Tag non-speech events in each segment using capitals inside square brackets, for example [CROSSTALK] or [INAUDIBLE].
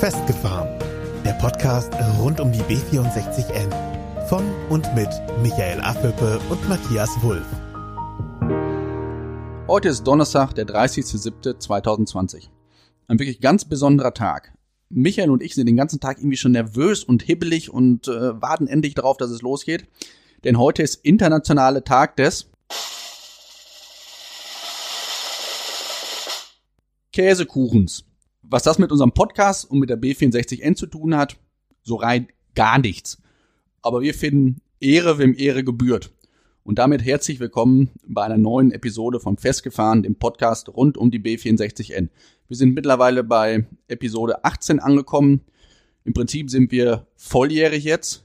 Festgefahren. Der Podcast rund um die B64N. Von und mit Michael Affelpe und Matthias Wulff. Heute ist Donnerstag, der 30.07.2020. Ein wirklich ganz besonderer Tag. Michael und ich sind den ganzen Tag irgendwie schon nervös und hibbelig und äh, warten endlich darauf, dass es losgeht. Denn heute ist internationale Tag des Käsekuchens. Was das mit unserem Podcast und mit der B64N zu tun hat, so rein gar nichts. Aber wir finden Ehre, wem Ehre gebührt. Und damit herzlich willkommen bei einer neuen Episode von Festgefahren, dem Podcast rund um die B64N. Wir sind mittlerweile bei Episode 18 angekommen. Im Prinzip sind wir volljährig jetzt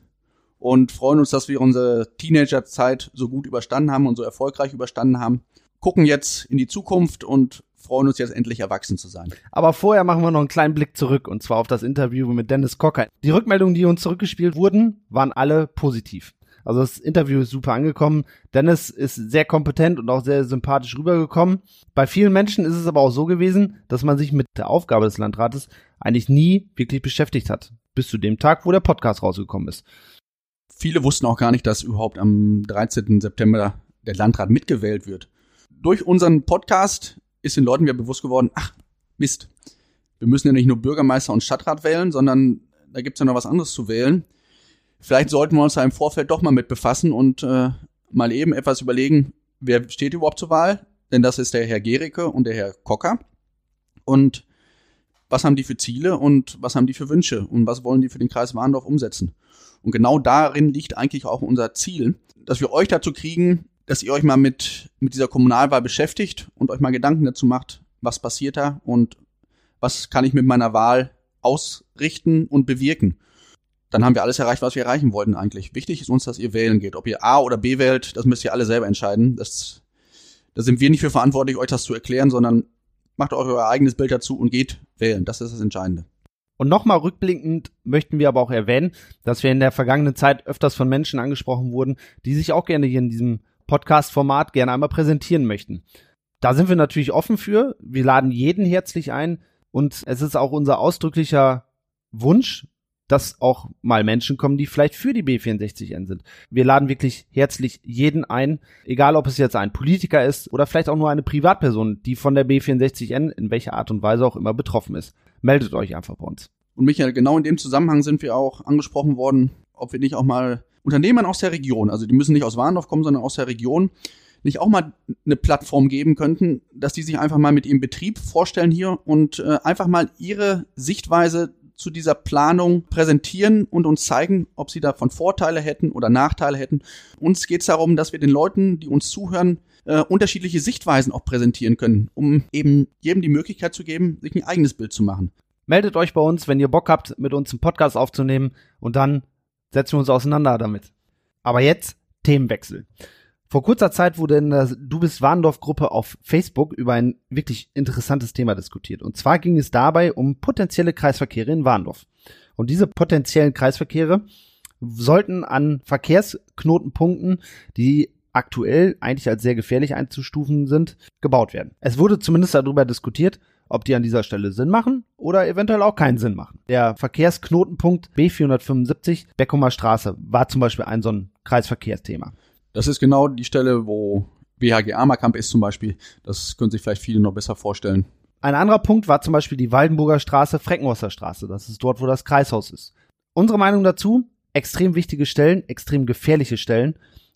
und freuen uns, dass wir unsere Teenagerzeit so gut überstanden haben und so erfolgreich überstanden haben. Gucken jetzt in die Zukunft und freuen uns jetzt endlich erwachsen zu sein. Aber vorher machen wir noch einen kleinen Blick zurück und zwar auf das Interview mit Dennis Cocker. Die Rückmeldungen, die uns zurückgespielt wurden, waren alle positiv. Also das Interview ist super angekommen. Dennis ist sehr kompetent und auch sehr sympathisch rübergekommen. Bei vielen Menschen ist es aber auch so gewesen, dass man sich mit der Aufgabe des Landrates eigentlich nie wirklich beschäftigt hat. Bis zu dem Tag, wo der Podcast rausgekommen ist. Viele wussten auch gar nicht, dass überhaupt am 13. September der Landrat mitgewählt wird. Durch unseren Podcast ist den Leuten wieder bewusst geworden, ach, Mist. Wir müssen ja nicht nur Bürgermeister und Stadtrat wählen, sondern da gibt's ja noch was anderes zu wählen. Vielleicht sollten wir uns da im Vorfeld doch mal mit befassen und äh, mal eben etwas überlegen, wer steht überhaupt zur Wahl? Denn das ist der Herr Gericke und der Herr Kocker. Und was haben die für Ziele und was haben die für Wünsche und was wollen die für den Kreis Warndorf umsetzen? Und genau darin liegt eigentlich auch unser Ziel, dass wir euch dazu kriegen, dass ihr euch mal mit, mit dieser Kommunalwahl beschäftigt und euch mal Gedanken dazu macht, was passiert da und was kann ich mit meiner Wahl ausrichten und bewirken. Dann haben wir alles erreicht, was wir erreichen wollten eigentlich. Wichtig ist uns, dass ihr wählen geht. Ob ihr A oder B wählt, das müsst ihr alle selber entscheiden. Das, da sind wir nicht für verantwortlich, euch das zu erklären, sondern macht euch euer eigenes Bild dazu und geht wählen. Das ist das Entscheidende. Und nochmal rückblickend möchten wir aber auch erwähnen, dass wir in der vergangenen Zeit öfters von Menschen angesprochen wurden, die sich auch gerne hier in diesem Podcast-Format gerne einmal präsentieren möchten. Da sind wir natürlich offen für. Wir laden jeden herzlich ein und es ist auch unser ausdrücklicher Wunsch, dass auch mal Menschen kommen, die vielleicht für die B64N sind. Wir laden wirklich herzlich jeden ein, egal ob es jetzt ein Politiker ist oder vielleicht auch nur eine Privatperson, die von der B64N in welcher Art und Weise auch immer betroffen ist. Meldet euch einfach bei uns. Und Michael, genau in dem Zusammenhang sind wir auch angesprochen worden, ob wir nicht auch mal Unternehmern aus der Region, also die müssen nicht aus Warndorf kommen, sondern aus der Region, nicht auch mal eine Plattform geben könnten, dass die sich einfach mal mit ihrem Betrieb vorstellen hier und äh, einfach mal ihre Sichtweise zu dieser Planung präsentieren und uns zeigen, ob sie davon Vorteile hätten oder Nachteile hätten. Uns geht es darum, dass wir den Leuten, die uns zuhören, äh, unterschiedliche Sichtweisen auch präsentieren können, um eben jedem die Möglichkeit zu geben, sich ein eigenes Bild zu machen. Meldet euch bei uns, wenn ihr Bock habt, mit uns einen Podcast aufzunehmen und dann setzen wir uns auseinander damit. Aber jetzt Themenwechsel. Vor kurzer Zeit wurde in der Du bist Warndorf Gruppe auf Facebook über ein wirklich interessantes Thema diskutiert. Und zwar ging es dabei um potenzielle Kreisverkehre in Warndorf. Und diese potenziellen Kreisverkehre sollten an Verkehrsknotenpunkten, die aktuell eigentlich als sehr gefährlich einzustufen sind, gebaut werden. Es wurde zumindest darüber diskutiert, ob die an dieser Stelle Sinn machen oder eventuell auch keinen Sinn machen. Der Verkehrsknotenpunkt B475 Beckumer Straße war zum Beispiel ein so ein Kreisverkehrsthema. Das ist genau die Stelle, wo BHG Amerkamp ist zum Beispiel. Das können sich vielleicht viele noch besser vorstellen. Ein anderer Punkt war zum Beispiel die Waldenburger Straße, Freckenhorster Straße. Das ist dort, wo das Kreishaus ist. Unsere Meinung dazu? Extrem wichtige Stellen, extrem gefährliche Stellen.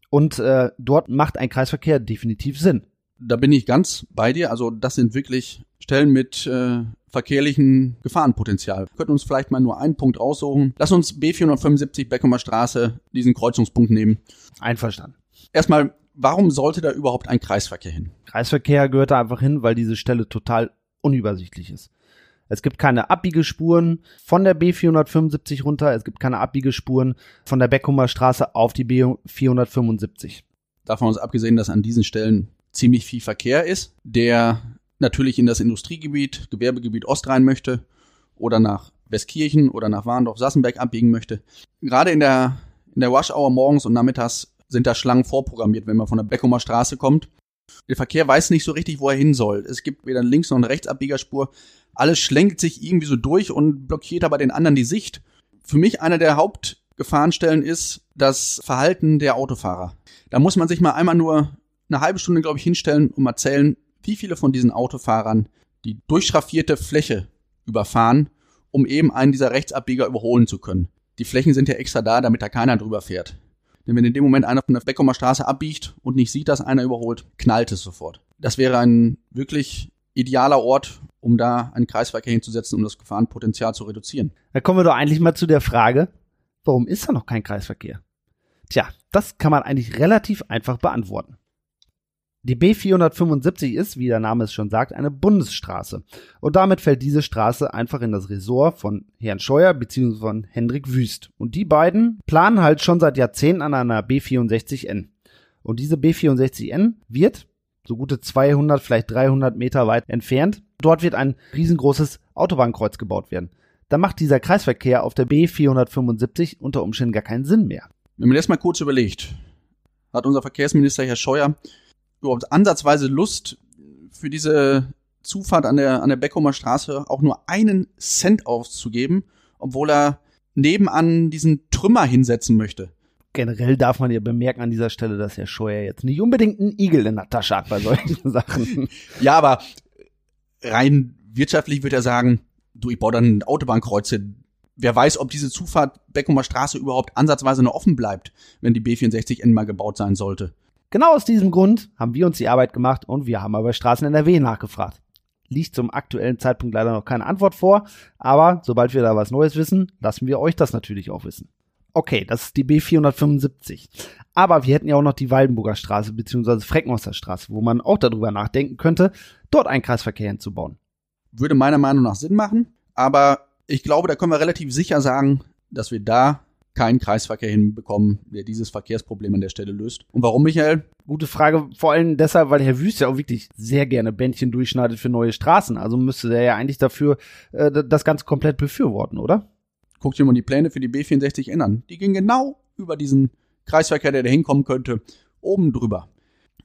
Und äh, dort macht ein Kreisverkehr definitiv Sinn. Da bin ich ganz bei dir. Also das sind wirklich Stellen mit äh, verkehrlichen Gefahrenpotenzial. Wir könnten uns vielleicht mal nur einen Punkt raussuchen. Lass uns B475 Beckumer Straße diesen Kreuzungspunkt nehmen. Einverstanden. Erstmal, warum sollte da überhaupt ein Kreisverkehr hin? Kreisverkehr gehört da einfach hin, weil diese Stelle total unübersichtlich ist. Es gibt keine Abbiegespuren von der B475 runter, es gibt keine Abbiegespuren von der Beckumer Straße auf die B475. Davon uns abgesehen, dass an diesen Stellen ziemlich viel Verkehr ist, der natürlich in das Industriegebiet, Gewerbegebiet Ost rein möchte oder nach Westkirchen oder nach Warndorf-Sassenberg abbiegen möchte. Gerade in der, in der Rush Hour morgens und nachmittags sind da Schlangen vorprogrammiert, wenn man von der Beckumer Straße kommt. Der Verkehr weiß nicht so richtig, wo er hin soll. Es gibt weder links noch eine Rechtsabbiegerspur. Alles schlängelt sich irgendwie so durch und blockiert aber den anderen die Sicht. Für mich einer der Hauptgefahrenstellen ist das Verhalten der Autofahrer. Da muss man sich mal einmal nur eine halbe Stunde, glaube ich, hinstellen und mal zählen, wie viele von diesen Autofahrern die durchschraffierte Fläche überfahren, um eben einen dieser Rechtsabbieger überholen zu können. Die Flächen sind ja extra da, damit da keiner drüber fährt. Denn wenn in dem Moment einer von der Beckumer Straße abbiegt und nicht sieht, dass einer überholt, knallt es sofort. Das wäre ein wirklich idealer Ort, um da einen Kreisverkehr hinzusetzen, um das Gefahrenpotenzial zu reduzieren. Da kommen wir doch eigentlich mal zu der Frage, warum ist da noch kein Kreisverkehr? Tja, das kann man eigentlich relativ einfach beantworten. Die B475 ist, wie der Name es schon sagt, eine Bundesstraße. Und damit fällt diese Straße einfach in das Ressort von Herrn Scheuer bzw. von Hendrik Wüst. Und die beiden planen halt schon seit Jahrzehnten an einer B64N. Und diese B64N wird, so gute 200, vielleicht 300 Meter weit entfernt, dort wird ein riesengroßes Autobahnkreuz gebaut werden. Da macht dieser Kreisverkehr auf der B475 unter Umständen gar keinen Sinn mehr. Wenn man das mal kurz überlegt, hat unser Verkehrsminister Herr Scheuer überhaupt ansatzweise Lust, für diese Zufahrt an der, an der Beckumer Straße auch nur einen Cent auszugeben, obwohl er nebenan diesen Trümmer hinsetzen möchte. Generell darf man ja bemerken an dieser Stelle, dass Herr Scheuer jetzt nicht unbedingt einen Igel in der Tasche hat bei solchen [LAUGHS] Sachen. Ja, aber rein wirtschaftlich wird er sagen, du, ich baue dann Autobahnkreuze. Wer weiß, ob diese Zufahrt Beckumer Straße überhaupt ansatzweise noch offen bleibt, wenn die B64N mal gebaut sein sollte. Genau aus diesem Grund haben wir uns die Arbeit gemacht und wir haben mal bei Straßen NRW nachgefragt. Liegt zum aktuellen Zeitpunkt leider noch keine Antwort vor, aber sobald wir da was Neues wissen, lassen wir euch das natürlich auch wissen. Okay, das ist die B475. Aber wir hätten ja auch noch die Waldenburger Straße bzw. Freckmonster Straße, wo man auch darüber nachdenken könnte, dort einen Kreisverkehr hinzubauen. Würde meiner Meinung nach Sinn machen, aber ich glaube, da können wir relativ sicher sagen, dass wir da keinen Kreisverkehr hinbekommen, der dieses Verkehrsproblem an der Stelle löst. Und warum, Michael? Gute Frage, vor allem deshalb, weil Herr Wüst ja auch wirklich sehr gerne Bändchen durchschneidet für neue Straßen. Also müsste der ja eigentlich dafür äh, das Ganze komplett befürworten, oder? Guck dir mal die Pläne für die B64N an. Die gehen genau über diesen Kreisverkehr, der da hinkommen könnte, oben drüber.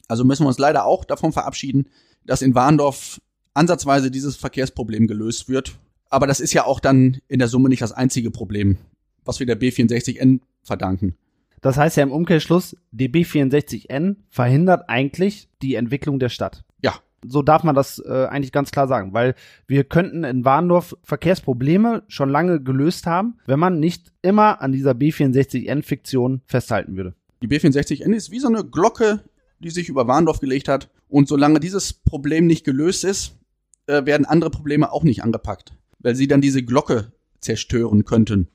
Also müssen wir uns leider auch davon verabschieden, dass in Warndorf ansatzweise dieses Verkehrsproblem gelöst wird. Aber das ist ja auch dann in der Summe nicht das einzige Problem was wir der B64N verdanken. Das heißt ja im Umkehrschluss, die B64N verhindert eigentlich die Entwicklung der Stadt. Ja. So darf man das äh, eigentlich ganz klar sagen, weil wir könnten in Warndorf Verkehrsprobleme schon lange gelöst haben, wenn man nicht immer an dieser B64N-Fiktion festhalten würde. Die B64N ist wie so eine Glocke, die sich über Warndorf gelegt hat. Und solange dieses Problem nicht gelöst ist, äh, werden andere Probleme auch nicht angepackt, weil sie dann diese Glocke zerstören könnten.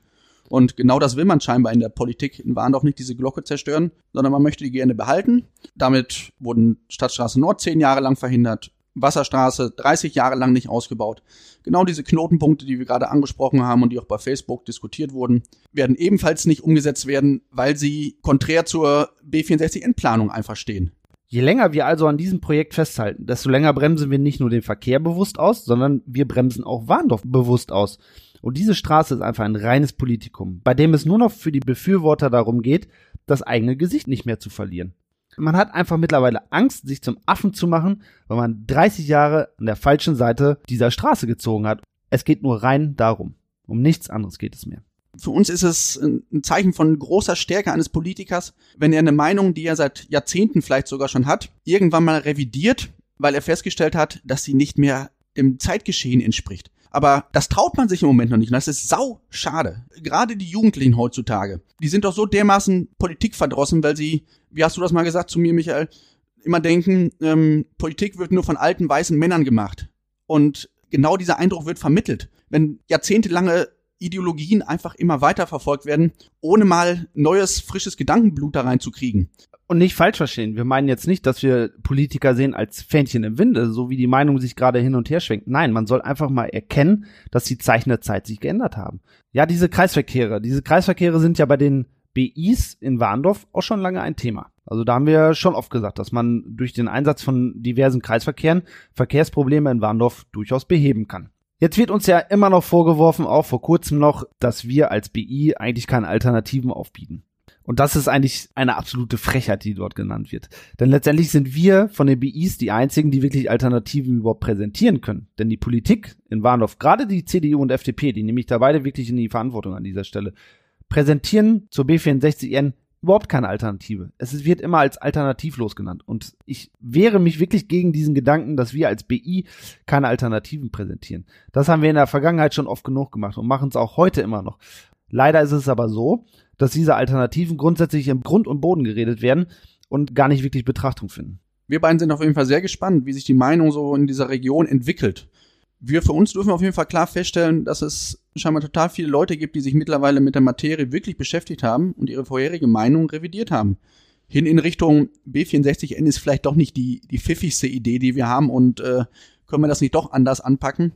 Und genau das will man scheinbar in der Politik in Warndorf nicht, diese Glocke zerstören, sondern man möchte die gerne behalten. Damit wurden Stadtstraße Nord zehn Jahre lang verhindert, Wasserstraße 30 Jahre lang nicht ausgebaut. Genau diese Knotenpunkte, die wir gerade angesprochen haben und die auch bei Facebook diskutiert wurden, werden ebenfalls nicht umgesetzt werden, weil sie konträr zur B64-Endplanung einfach stehen. Je länger wir also an diesem Projekt festhalten, desto länger bremsen wir nicht nur den Verkehr bewusst aus, sondern wir bremsen auch Warndorf bewusst aus. Und diese Straße ist einfach ein reines Politikum, bei dem es nur noch für die Befürworter darum geht, das eigene Gesicht nicht mehr zu verlieren. Man hat einfach mittlerweile Angst, sich zum Affen zu machen, weil man 30 Jahre an der falschen Seite dieser Straße gezogen hat. Es geht nur rein darum. Um nichts anderes geht es mehr. Für uns ist es ein Zeichen von großer Stärke eines Politikers, wenn er eine Meinung, die er seit Jahrzehnten vielleicht sogar schon hat, irgendwann mal revidiert, weil er festgestellt hat, dass sie nicht mehr dem Zeitgeschehen entspricht. Aber das traut man sich im Moment noch nicht. Und das ist sau schade. Gerade die Jugendlichen heutzutage. Die sind doch so dermaßen politikverdrossen, weil sie, wie hast du das mal gesagt zu mir, Michael, immer denken, ähm, Politik wird nur von alten weißen Männern gemacht. Und genau dieser Eindruck wird vermittelt. Wenn jahrzehntelange Ideologien einfach immer weiter verfolgt werden, ohne mal neues, frisches Gedankenblut da reinzukriegen. Und nicht falsch verstehen. Wir meinen jetzt nicht, dass wir Politiker sehen als Fähnchen im Winde, so wie die Meinung sich gerade hin und her schwenkt. Nein, man soll einfach mal erkennen, dass die Zeichen der Zeit sich geändert haben. Ja, diese Kreisverkehre. Diese Kreisverkehre sind ja bei den BIs in Warndorf auch schon lange ein Thema. Also da haben wir schon oft gesagt, dass man durch den Einsatz von diversen Kreisverkehren Verkehrsprobleme in Warndorf durchaus beheben kann. Jetzt wird uns ja immer noch vorgeworfen, auch vor kurzem noch, dass wir als BI eigentlich keine Alternativen aufbieten. Und das ist eigentlich eine absolute Frechheit, die dort genannt wird. Denn letztendlich sind wir von den BIs die einzigen, die wirklich Alternativen überhaupt präsentieren können. Denn die Politik in Warndorf, gerade die CDU und FDP, die nehme ich da beide wirklich in die Verantwortung an dieser Stelle, präsentieren zur B64N überhaupt keine Alternative. Es wird immer als alternativlos genannt. Und ich wehre mich wirklich gegen diesen Gedanken, dass wir als BI keine Alternativen präsentieren. Das haben wir in der Vergangenheit schon oft genug gemacht und machen es auch heute immer noch. Leider ist es aber so, dass diese Alternativen grundsätzlich im Grund und Boden geredet werden und gar nicht wirklich Betrachtung finden. Wir beiden sind auf jeden Fall sehr gespannt, wie sich die Meinung so in dieser Region entwickelt wir für uns dürfen auf jeden Fall klar feststellen, dass es scheinbar total viele Leute gibt, die sich mittlerweile mit der Materie wirklich beschäftigt haben und ihre vorherige Meinung revidiert haben. Hin in Richtung B64N ist vielleicht doch nicht die, die pfiffigste Idee, die wir haben und äh, können wir das nicht doch anders anpacken.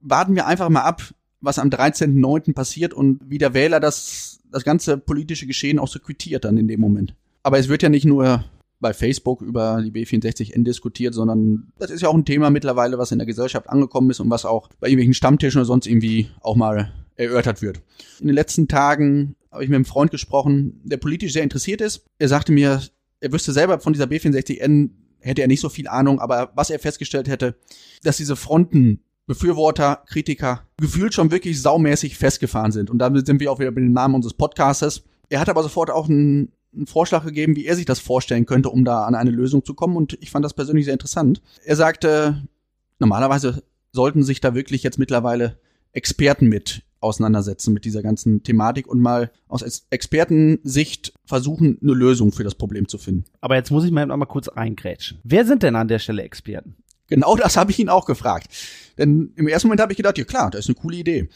Warten wir einfach mal ab, was am 13.09. passiert und wie der Wähler das, das ganze politische Geschehen auch so quittiert dann in dem Moment. Aber es wird ja nicht nur bei Facebook über die B64N diskutiert, sondern das ist ja auch ein Thema mittlerweile, was in der Gesellschaft angekommen ist und was auch bei irgendwelchen Stammtischen oder sonst irgendwie auch mal erörtert wird. In den letzten Tagen habe ich mit einem Freund gesprochen, der politisch sehr interessiert ist. Er sagte mir, er wüsste selber von dieser B64N, hätte er nicht so viel Ahnung, aber was er festgestellt hätte, dass diese Fronten Befürworter, Kritiker gefühlt schon wirklich saumäßig festgefahren sind. Und damit sind wir auch wieder bei dem Namen unseres Podcasters. Er hat aber sofort auch einen einen Vorschlag gegeben, wie er sich das vorstellen könnte, um da an eine Lösung zu kommen. Und ich fand das persönlich sehr interessant. Er sagte, normalerweise sollten sich da wirklich jetzt mittlerweile Experten mit auseinandersetzen mit dieser ganzen Thematik und mal aus Expertensicht versuchen, eine Lösung für das Problem zu finden. Aber jetzt muss ich mal mal kurz eingrätschen. Wer sind denn an der Stelle Experten? Genau das habe ich ihn auch gefragt. Denn im ersten Moment habe ich gedacht, ja klar, das ist eine coole Idee.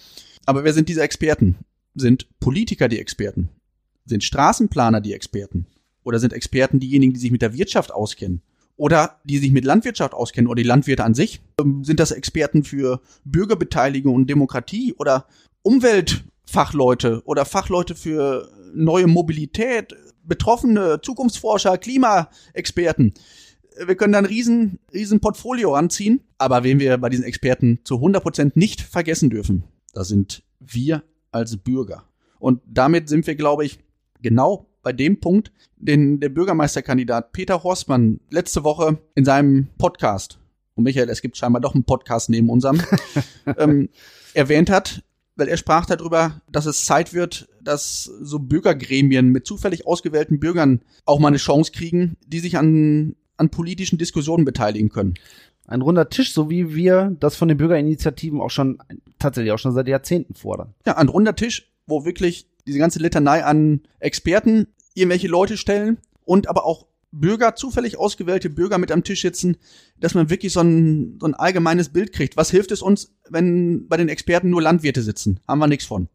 Aber wer sind diese Experten? Sind Politiker die Experten? Sind Straßenplaner die Experten? Oder sind Experten diejenigen, die sich mit der Wirtschaft auskennen? Oder die sich mit Landwirtschaft auskennen oder die Landwirte an sich? Ähm, sind das Experten für Bürgerbeteiligung und Demokratie oder Umweltfachleute oder Fachleute für neue Mobilität, Betroffene, Zukunftsforscher, Klimaexperten? Wir können da ein riesen, riesen Portfolio anziehen. Aber wen wir bei diesen Experten zu 100 Prozent nicht vergessen dürfen, das sind wir als Bürger. Und damit sind wir, glaube ich, genau bei dem Punkt, den der Bürgermeisterkandidat Peter Horstmann letzte Woche in seinem Podcast, und Michael, es gibt scheinbar doch einen Podcast neben unserem, [LAUGHS] ähm, erwähnt hat, weil er sprach darüber, dass es Zeit wird, dass so Bürgergremien mit zufällig ausgewählten Bürgern auch mal eine Chance kriegen, die sich an, an politischen Diskussionen beteiligen können. Ein runder Tisch, so wie wir das von den Bürgerinitiativen auch schon tatsächlich auch schon seit Jahrzehnten fordern. Ja, ein runder Tisch, wo wirklich diese ganze Litanei an Experten irgendwelche Leute stellen und aber auch Bürger, zufällig ausgewählte Bürger mit am Tisch sitzen, dass man wirklich so ein, so ein allgemeines Bild kriegt. Was hilft es uns, wenn bei den Experten nur Landwirte sitzen? Haben wir nichts von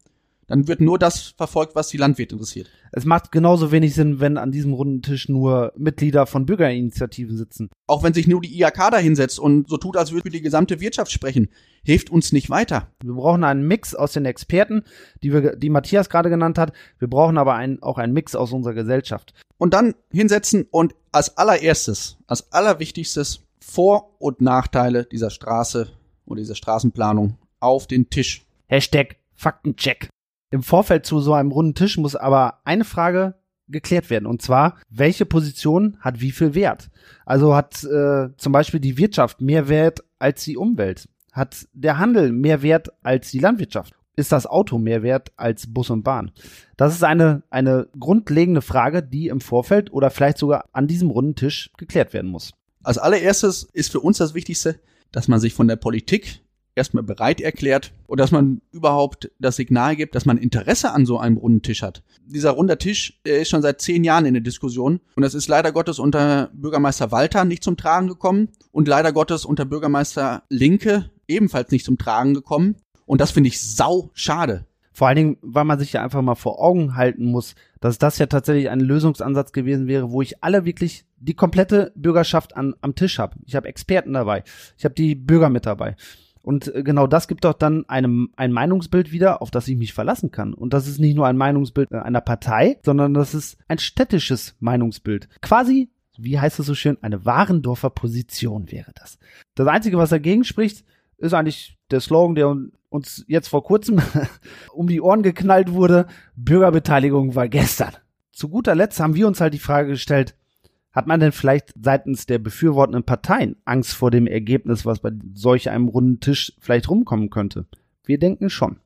dann wird nur das verfolgt, was die Landwirte interessiert. Es macht genauso wenig Sinn, wenn an diesem runden Tisch nur Mitglieder von Bürgerinitiativen sitzen. Auch wenn sich nur die IAK da hinsetzt und so tut, als würde die gesamte Wirtschaft sprechen, hilft uns nicht weiter. Wir brauchen einen Mix aus den Experten, die, wir, die Matthias gerade genannt hat. Wir brauchen aber ein, auch einen Mix aus unserer Gesellschaft. Und dann hinsetzen und als allererstes, als allerwichtigstes Vor- und Nachteile dieser Straße oder dieser Straßenplanung auf den Tisch. Hashtag Faktencheck. Im Vorfeld zu so einem runden Tisch muss aber eine Frage geklärt werden. Und zwar, welche Position hat wie viel Wert? Also hat äh, zum Beispiel die Wirtschaft mehr Wert als die Umwelt? Hat der Handel mehr Wert als die Landwirtschaft? Ist das Auto mehr wert als Bus und Bahn? Das ist eine, eine grundlegende Frage, die im Vorfeld oder vielleicht sogar an diesem runden Tisch geklärt werden muss. Als allererstes ist für uns das Wichtigste, dass man sich von der Politik erstmal bereit erklärt und dass man überhaupt das Signal gibt, dass man Interesse an so einem runden Tisch hat. Dieser runde Tisch ist schon seit zehn Jahren in der Diskussion und das ist leider Gottes unter Bürgermeister Walter nicht zum Tragen gekommen und leider Gottes unter Bürgermeister Linke ebenfalls nicht zum Tragen gekommen. Und das finde ich sau schade. Vor allen Dingen, weil man sich ja einfach mal vor Augen halten muss, dass das ja tatsächlich ein Lösungsansatz gewesen wäre, wo ich alle wirklich die komplette Bürgerschaft an, am Tisch habe. Ich habe Experten dabei, ich habe die Bürger mit dabei. Und äh, genau das gibt doch dann einem ein Meinungsbild wieder, auf das ich mich verlassen kann. Und das ist nicht nur ein Meinungsbild einer Partei, sondern das ist ein städtisches Meinungsbild. Quasi, wie heißt es so schön, eine Warendorfer Position wäre das. Das Einzige, was dagegen spricht, ist eigentlich der Slogan, der uns jetzt vor kurzem [LAUGHS] um die Ohren geknallt wurde. Bürgerbeteiligung war gestern. zu guter Letzt haben wir uns halt die Frage gestellt, hat man denn vielleicht seitens der befürwortenden Parteien Angst vor dem Ergebnis, was bei solch einem runden Tisch vielleicht rumkommen könnte? Wir denken schon.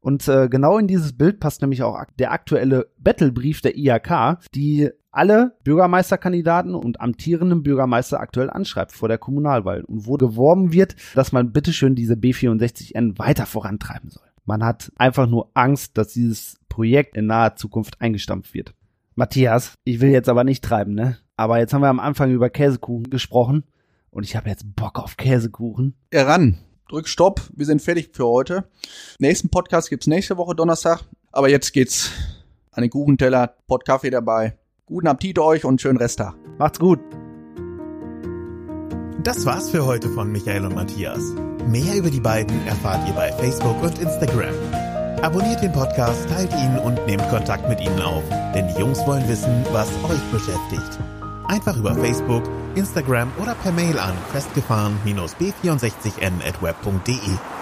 Und äh, genau in dieses Bild passt nämlich auch der aktuelle Battlebrief der IHK, die alle Bürgermeisterkandidaten und amtierenden Bürgermeister aktuell anschreibt vor der Kommunalwahl und wo geworben wird, dass man bitteschön diese B64N weiter vorantreiben soll. Man hat einfach nur Angst, dass dieses Projekt in naher Zukunft eingestampft wird. Matthias, ich will jetzt aber nicht treiben, ne? Aber jetzt haben wir am Anfang über Käsekuchen gesprochen und ich habe jetzt Bock auf Käsekuchen. Ja, ran. Drück Stopp. Wir sind fertig für heute. Nächsten Podcast gibt's nächste Woche Donnerstag. Aber jetzt geht's an den Kuchenteller, Pott Kaffee dabei. Guten Appetit euch und schönen Resttag. Macht's gut. Das war's für heute von Michael und Matthias. Mehr über die beiden erfahrt ihr bei Facebook und Instagram. Abonniert den Podcast, teilt ihn und nehmt Kontakt mit ihnen auf, denn die Jungs wollen wissen, was euch beschäftigt. Einfach über Facebook, Instagram oder per Mail an festgefahren-b64n at web.de.